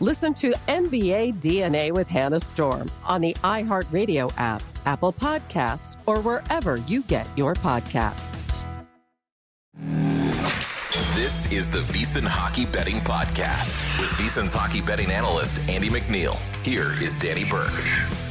Listen to NBA DNA with Hannah Storm on the iHeartRadio app, Apple Podcasts, or wherever you get your podcasts. This is the VSiN Hockey Betting Podcast with VSiN's hockey betting analyst, Andy MacNeil. Here is Danny Burke.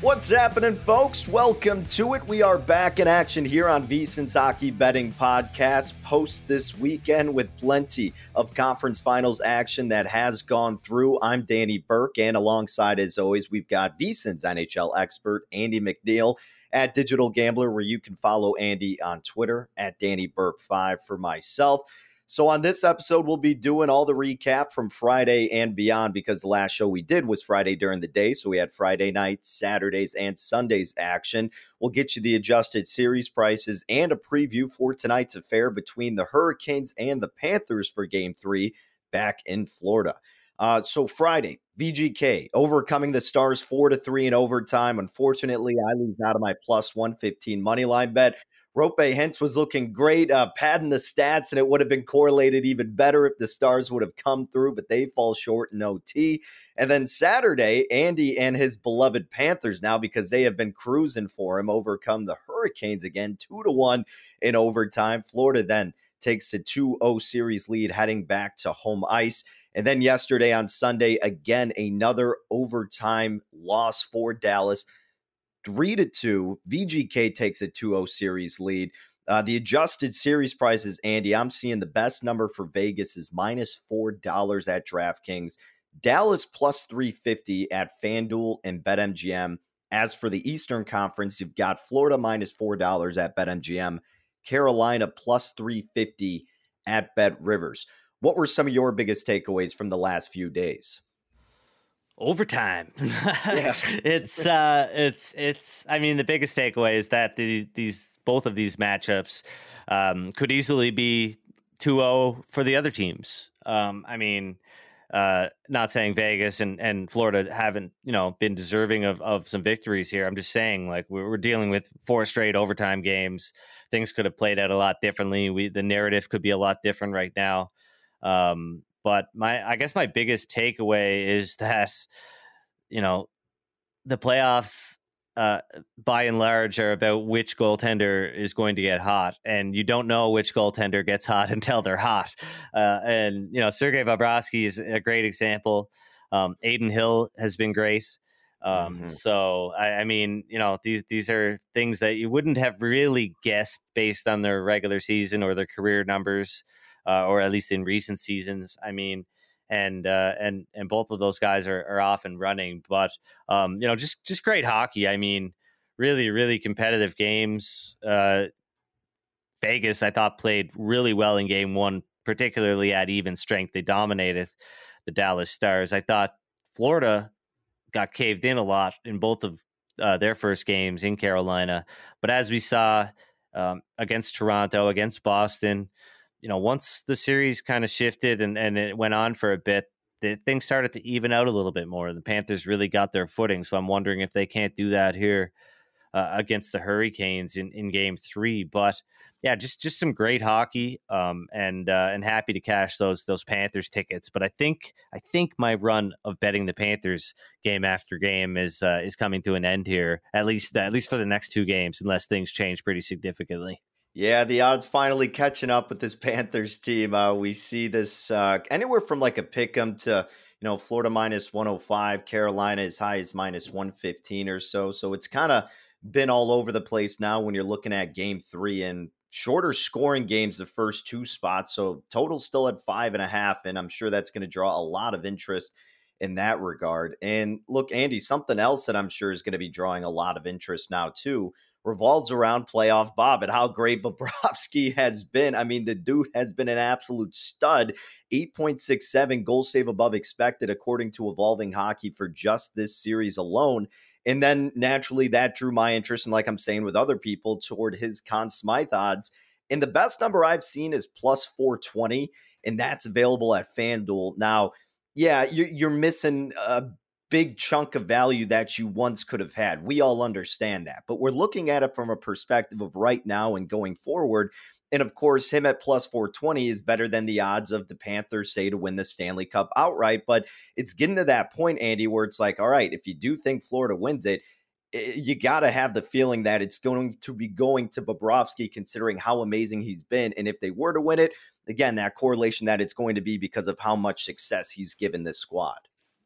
What's happening, folks? Welcome to it. We are back in action here on VSiN's Hockey Betting Podcast post this weekend with plenty of conference finals action that has gone through. I'm Danny Burke, and alongside, as always, we've got VSiN's NHL expert, Andy MacNeil at Digital Gambler, where you can follow Andy on Twitter at Danny Burke5 for myself. So, on this episode, we'll be doing all the recap from Friday and beyond because the last show we did was Friday during the day. So, we had Friday night, Saturdays, and Sundays action. We'll get you the adjusted series prices and a preview for tonight's affair between the Hurricanes and the Panthers for game three back in Florida. Uh, so Friday, VGK overcoming the Stars four to three in overtime. Unfortunately, I lose out of my plus one fifteen money line bet. Roope Hintz was looking great, uh, padding the stats, and it would have been correlated even better if the Stars would have come through, but they fall short in OT. And then Saturday, Andy and his beloved Panthers now, because they have been cruising for him, overcome the Hurricanes again, two to one in overtime. Florida then takes a 2 0 series lead heading back to home ice. And then yesterday on Sunday, again, another overtime loss for Dallas. 3 to 2. VGK takes a 2 0 series lead. Uh, the adjusted series prices, Andy, I'm seeing the best number for Vegas is $4 at DraftKings. Dallas plus 350 at FanDuel and BetMGM. As for the Eastern Conference, you've got Florida minus $4 at BetMGM, Carolina plus 350 at Bet Rivers. What were some of your biggest takeaways from the last few days? Overtime. yeah. it's uh it's it's I mean the biggest takeaway is that the, these both of these matchups um, could easily be 2-0 for the other teams. Um, I mean uh, not saying Vegas and, and Florida haven't, you know, been deserving of, of some victories here. I'm just saying, like, we're, we're dealing with four straight overtime games. Things could have played out a lot differently. We the narrative could be a lot different right now. Um, but my, I guess my biggest takeaway is that, you know, the playoffs, uh, by and large, are about which goaltender is going to get hot, and you don't know which goaltender gets hot until they're hot. Uh, and you know, Sergei Bobrovsky is a great example. Um, Adin Hill has been great. Um, Mm-hmm. So I, I mean, you know, these these are things that you wouldn't have really guessed based on their regular season or their career numbers, uh, or at least in recent seasons. I mean, and uh, and and both of those guys are, are off and running. But um, you know, just just great hockey. I mean, really really competitive games. Uh, Vegas, I thought, played really well in game one, particularly at even strength. They dominated the Dallas Stars. I thought Florida got caved in a lot in both of uh, their first games in Carolina. But as we saw um, against Toronto, against Boston, you know, once the series kind of shifted and, and it went on for a bit, the things started to even out a little bit more. The Panthers really got their footing. So I'm wondering if they can't do that here uh, against the Hurricanes in, in game three. But yeah, just just some great hockey, um, and uh, and happy to cash those those Panthers tickets. But I think I think my run of betting the Panthers game after game is uh, is coming to an end here, at least at least for the next two games, unless things change pretty significantly. Yeah, the odds finally catching up with this Panthers team. Uh, we see this uh, anywhere from like a pick 'em to you know Florida minus one hundred five, Carolina as high as minus one fifteen or so. So it's kind of been all over the place now when you're looking at Game Three and shorter scoring games the first two spots. So total still at five and a half, and I'm sure that's going to draw a lot of interest in that regard. And look, Andy, something else that I'm sure is going to be drawing a lot of interest now too revolves around playoff Bob and how great Bobrovsky has been. I mean, the dude has been an absolute stud. 8.67 goal save above expected, according to Evolving Hockey, for just this series alone. And then naturally, that drew my interest. And like I'm saying with other people, toward his Conn Smythe odds. And the best number I've seen is plus 420, and that's available at FanDuel. Now, yeah, you're, you're missing a big chunk of value that you once could have had. We all understand that. But we're looking at it from a perspective of right now and going forward. And of course, him at plus 420 is better than the odds of the Panthers, say, to win the Stanley Cup outright. But it's getting to that point, Andy, where it's like, all right, if you do think Florida wins it, you got to have the feeling that it's going to be going to Bobrovsky, considering how amazing he's been. And if they were to win it, again, that correlation that it's going to be because of how much success he's given this squad.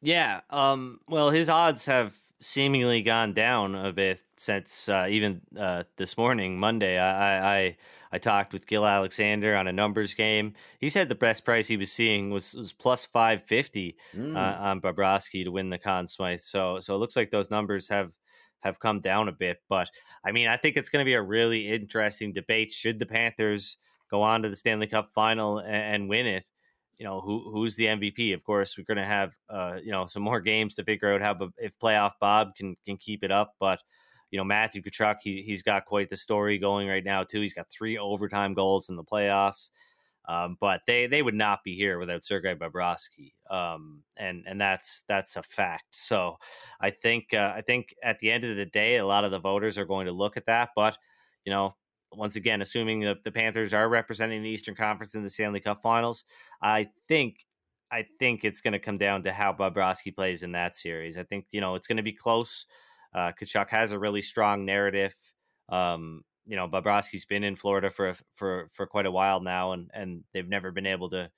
Yeah. Um, well, his odds have seemingly gone down a bit since uh, even uh, this morning, Monday. I, I I talked with Gill Alexander on a numbers game. He said the best price he was seeing was, was plus five fifty mm. uh, on Bobrovsky to win the Conn Smythe. So so it looks like those numbers have have come down a bit. But I mean, I think it's going to be a really interesting debate. Should the Panthers go on to the Stanley Cup final and, and win it? You know, who who's the MVP? Of course, we're going to have uh, you know some more games to figure out how if playoff Bob can can keep it up. But you know, Matthew Tkachuk, he he's got quite the story going right now too. He's got three overtime goals in the playoffs. Um, but they they would not be here without Sergei Bobrovsky, um, and and that's that's a fact. So I think uh, I think at the end of the day, a lot of the voters are going to look at that. But you know, once again, assuming that the Panthers are representing the Eastern Conference in the Stanley Cup Finals, I think I think it's going to come down to how Bobrovsky plays in that series. I think you know it's going to be close. Uh, Tkachuk has a really strong narrative. Um, you know, Bobrovsky's been in Florida for for for quite a while now, and and they've never been able to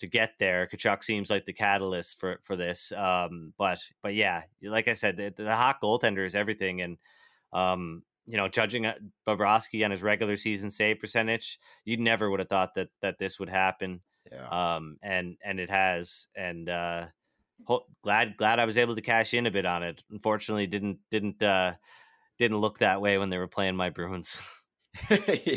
to get there. Tkachuk seems like the catalyst for for this. Um, but but yeah, like I said, the, the hot goaltender is everything, and um, you know, judging uh, Bobrovsky on his regular season save percentage, you never would have thought that that this would happen. Yeah. Um, and and it has, and uh, ho- glad glad I was able to cash in a bit on it. Unfortunately, didn't didn't uh didn't look that way when they were playing my Bruins.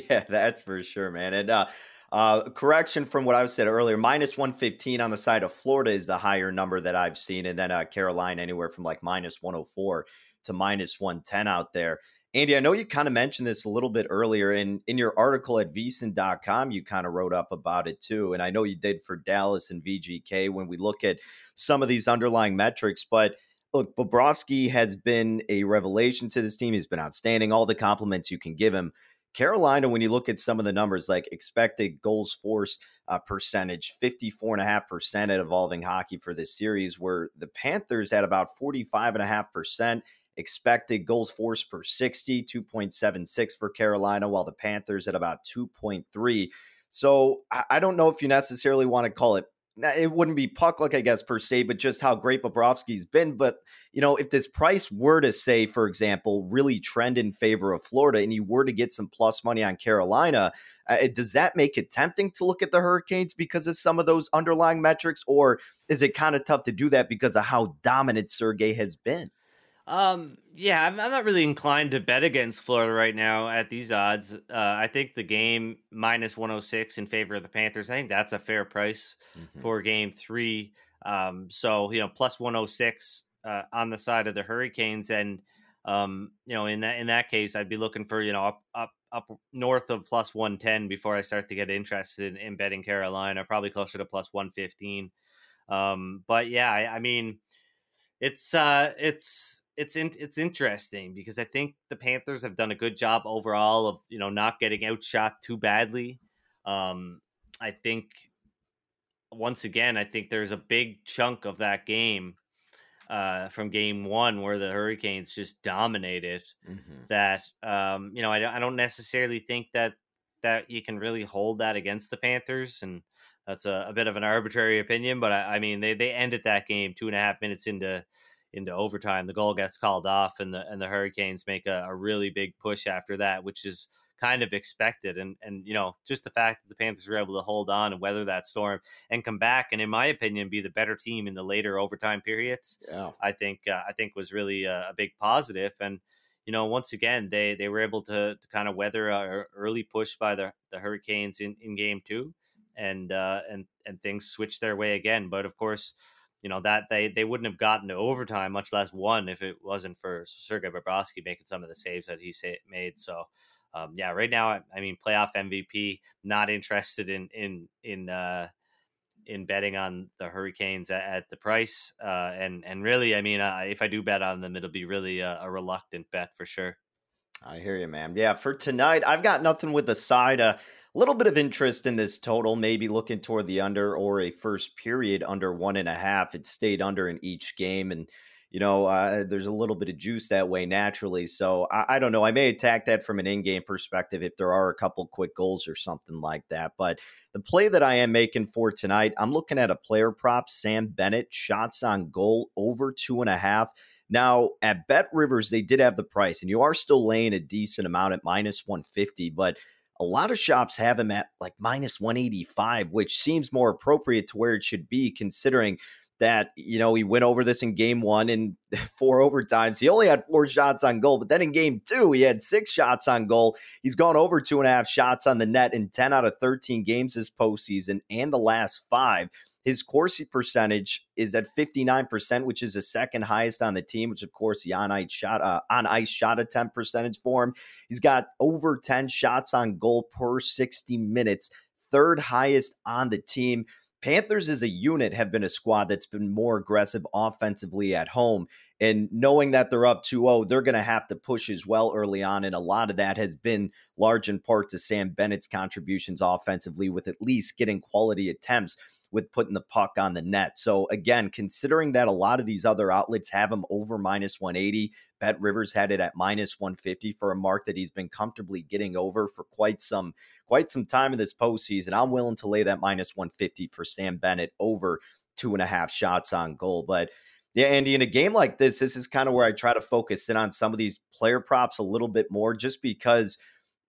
yeah, that's for sure, man. And uh, uh, correction from what I said earlier, minus 115 on the side of Florida is the higher number that I've seen. And then uh, Carolina, anywhere from like minus 104 to minus 110 out there. Andy, I know you kind of mentioned this a little bit earlier in, in your article at vsin.com. You kind of wrote up about it too. And I know you did for Dallas and VGK when we look at some of these underlying metrics. But look, Bobrovsky has been a revelation to this team. He's been outstanding. All the compliments you can give him. Carolina, when you look at some of the numbers, like expected goals forced uh, percentage, 54.5% at evolving hockey for this series, where the Panthers had about 45.5% expected goals forced per 60, 2.76 for Carolina, while the Panthers at about 2.3. So I don't know if you necessarily want to call it it wouldn't be puck luck, I guess, per se, but just how great Bobrovsky's been. But, you know, if this price were to say, for example, really trend in favor of Florida and you were to get some plus money on Carolina, uh, does that make it tempting to look at the Hurricanes because of some of those underlying metrics? Or is it kind of tough to do that because of how dominant Sergei has been? Um, yeah, I'm, I'm, not really inclined to bet against Florida right now at these odds. Uh, I think the game minus 106 in favor of the Panthers. I think that's a fair price mm-hmm. for game three. Um, so you know, plus 106 uh, on the side of the Hurricanes, and um, you know, in that in that case, I'd be looking for you know up up up north of plus 110 before I start to get interested in, in betting Carolina. Probably closer to plus 115. Um, but yeah, I, I mean, it's uh, it's it's in, it's interesting because I think the Panthers have done a good job overall of you know not getting outshot too badly. Um, I think once again, I think there's a big chunk of that game uh, from game one where the Hurricanes just dominated. Mm-hmm. That um, you know, I, I don't necessarily think that that you can really hold that against the Panthers, and that's a, a bit of an arbitrary opinion. But I, I mean, they they ended that game two and a half minutes into into overtime. The goal gets called off, and the and the Hurricanes make a, a really big push after that, which is kind of expected. And and you know, just the fact that the Panthers were able to hold on and weather that storm and come back, and in my opinion, be the better team in the later overtime periods. Yeah. I think uh, I think was really a, a, big positive. And you know, once again, they they were able to, to kind of weather a early push by the the Hurricanes in in game two, and uh, and and things switched their way again. But of course you know that they they wouldn't have gotten to overtime, much less won, if it wasn't for Sergei Bobrovsky making some of the saves that he made. So, um, yeah, right now, I, I, mean, playoff MVP. Not interested in in in uh, in betting on the Hurricanes at, at the price, uh, and and really, I mean, uh, if I do bet on them, it'll be really a, a reluctant bet for sure. I hear you, man. Yeah, for tonight, I've got nothing with the side. A little bit of interest in this total, maybe looking toward the under or a first period under one and a half. It stayed under in each game, and you know, uh, there's a little bit of juice that way naturally. So I, I, don't know. I may attack that from an in-game perspective if there are a couple quick goals or something like that. But the play that I am making for tonight, I'm looking at a player prop, Sam Bennett, shots on goal over two and a half. Now, at Bet Rivers, they did have the price, and you are still laying a decent amount at minus 150, but a lot of shops have him at like minus 185, which seems more appropriate to where it should be, considering that, you know, he went over this in game one in four overtimes. He only had four shots on goal, but then in game two, he had six shots on goal. He's gone over two and a half shots on the net in 10 out of 13 games this postseason and the last five. His Corsi percentage is at 59%, which is the second highest on the team, which of course the on ice shot uh, on ice shot attempt percentage for him. He's got over 10 shots on goal per 60 minutes, third highest on the team. Panthers as a unit have been a squad that's been more aggressive offensively at home. And knowing that they're up 2 0, they're going to have to push as well early on. And a lot of that has been large in part to Sam Bennett's contributions offensively, with at least getting quality attempts with putting the puck on the net. So again, considering that a lot of these other outlets have him over minus 180, Bet Rivers had it at minus 150 for a mark that he's been comfortably getting over for quite some quite some time in this postseason. I'm willing to lay that minus 150 for Sam Bennett over two and a half shots on goal. But yeah, Andy, in a game like this, this is kind of where I try to focus in on some of these player props a little bit more, just because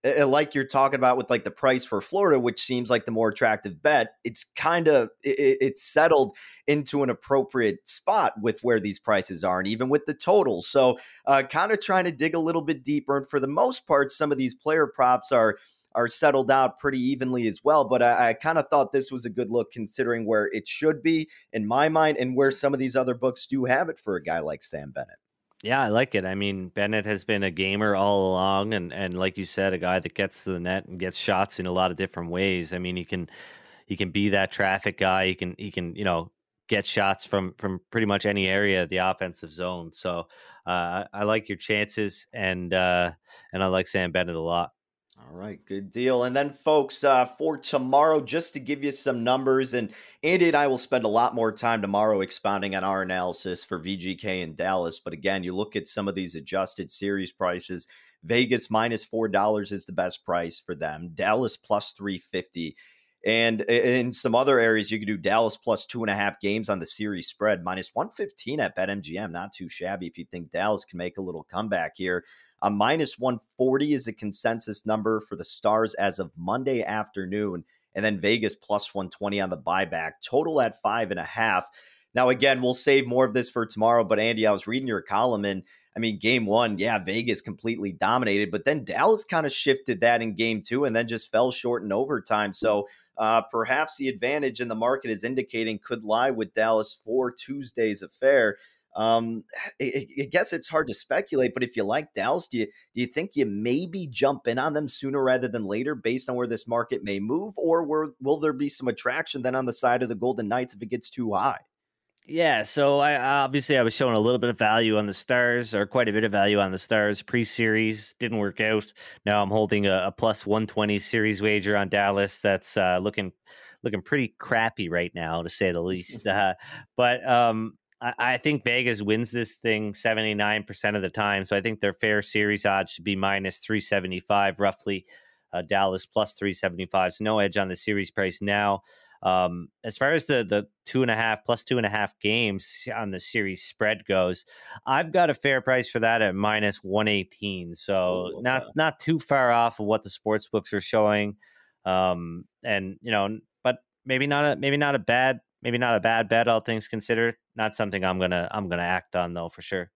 like you're talking about with like the price for Florida, which seems like the more attractive bet, it's kind of it, it's settled into an appropriate spot with where these prices are, and even with the totals. So, uh, kind of trying to dig a little bit deeper. And for the most part, some of these player props are are settled out pretty evenly as well. But I, I kind of thought this was a good look considering where it should be in my mind, and where some of these other books do have it for a guy like Sam Bennett. Yeah, I like it. I mean, Bennett has been a gamer all along, and and like you said, a guy that gets to the net and gets shots in a lot of different ways. I mean, he can he can be that traffic guy. He can he can you know get shots from from pretty much any area of the offensive zone. So uh, I like your chances, and uh, and I like Sam Bennett a lot. All right, good deal. And then, folks, uh, for tomorrow, just to give you some numbers, and Andy and I will spend a lot more time tomorrow expounding on our analysis for VGK and Dallas. But again, you look at some of these adjusted series prices. Vegas minus four dollars is the best price for them. Dallas plus three fifty. And in some other areas, you could do Dallas plus two and a half games on the series spread, minus 115 at BetMGM. Not too shabby if you think Dallas can make a little comeback here. A minus 140 is a consensus number for the Stars as of Monday afternoon. And then Vegas plus 120 on the buyback, total at five and a half. Now, again, we'll save more of this for tomorrow. But Andy, I was reading your column, and I mean, game one, yeah, Vegas completely dominated, but then Dallas kind of shifted that in game two and then just fell short in overtime. So uh, perhaps the advantage in the market is indicating could lie with Dallas for Tuesday's affair. Um, I, I guess it's hard to speculate, but if you like Dallas, do you do you think you maybe jump in on them sooner rather than later, based on where this market may move, or will, will there be some attraction then on the side of the Golden Knights if it gets too high? Yeah, so I obviously I was showing a little bit of value on the stars, or quite a bit of value on the stars pre-series. Didn't work out. Now I'm holding a, a plus one twenty series wager on Dallas. That's uh, looking looking pretty crappy right now, to say the least. Uh, but um, I, I, think Vegas wins this thing seventy nine percent of the time. So I think their fair series odds should be minus three seventy five, roughly. Uh, Dallas plus three seventy five. So no edge on the series price now. Um, as far as the the two and a half plus two and a half games on the series spread goes, I've got a fair price for that at minus one eighteen. So oh, okay. not not too far off of what the sports books are showing. Um, and you know, but maybe not a maybe not a bad maybe not a bad bet. All things considered, not something I'm gonna I'm gonna act on though for sure.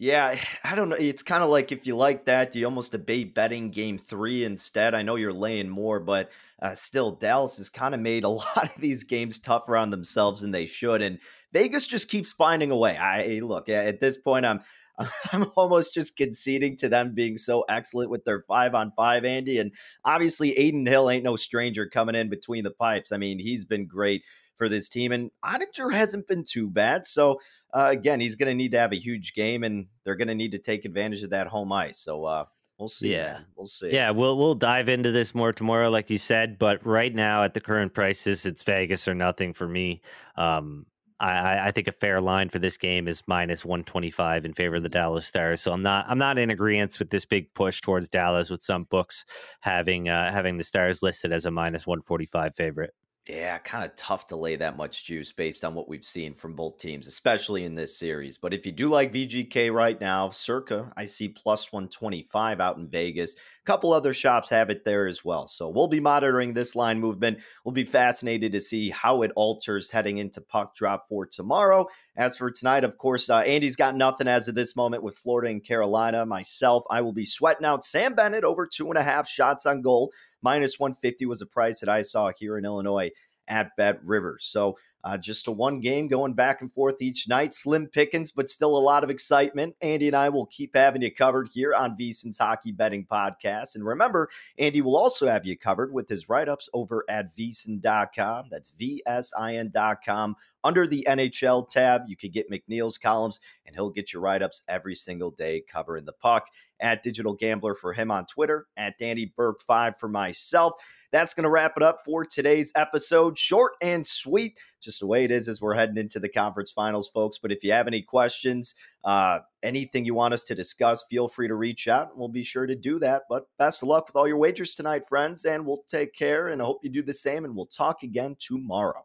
Yeah, I don't know. It's kind of like if you like that, you almost debate betting game three instead. I know you're laying more, but uh, still, Dallas has kind of made a lot of these games tougher on themselves than they should, and Vegas just keeps finding a way. I look at this point, I'm I'm almost just conceding to them being so excellent with their five on five, Andy. And obviously, Adin Hill ain't no stranger coming in between the pipes. I mean, he's been great for this team, and Oettinger hasn't been too bad. So, uh, again, he's going to need to have a huge game, and they're going to need to take advantage of that home ice. So, uh, We'll see. Yeah, man. we'll see. Yeah, we'll we'll dive into this more tomorrow, like you said. But right now, at the current prices, it's Vegas or nothing for me. Um, I, I, think a fair line for this game is minus 125 in favor of the Dallas Stars. So I'm not I'm not in agreement with this big push towards Dallas with some books having uh, having the Stars listed as a minus 145 favorite. Yeah, kind of tough to lay that much juice based on what we've seen from both teams, especially in this series. But if you do like VGK right now, Circa, I see plus 125 out in Vegas. A couple other shops have it there as well. So we'll be monitoring this line movement. We'll be fascinated to see how it alters heading into puck drop for tomorrow. As for tonight, of course, uh, Andy's got nothing as of this moment with Florida and Carolina. Myself, I will be sweating out Sam Bennett over two and a half shots on goal. Minus 150 was a price that I saw here in Illinois at Bet Rivers. So uh, just a one game going back and forth each night. Slim pickings, but still a lot of excitement. Andy and I will keep having you covered here on VSiN's Hockey Betting Podcast. And remember, Andy will also have you covered with his write ups over at VSiN.com. That's VSIN.com. Under the NHL tab, you can get MacNeil's columns, and he'll get your write ups every single day covering the puck. At Digital Gambler for him on Twitter, at Danny Burke5 for myself. That's going to wrap it up for today's episode. Short and sweet. Just just the way it is as we're heading into the conference finals, folks. But if you have any questions, uh, anything you want us to discuss, feel free to reach out. We'll be sure to do that. But best of luck with all your wagers tonight, friends, and we'll take care. And I hope you do the same. And we'll talk again tomorrow.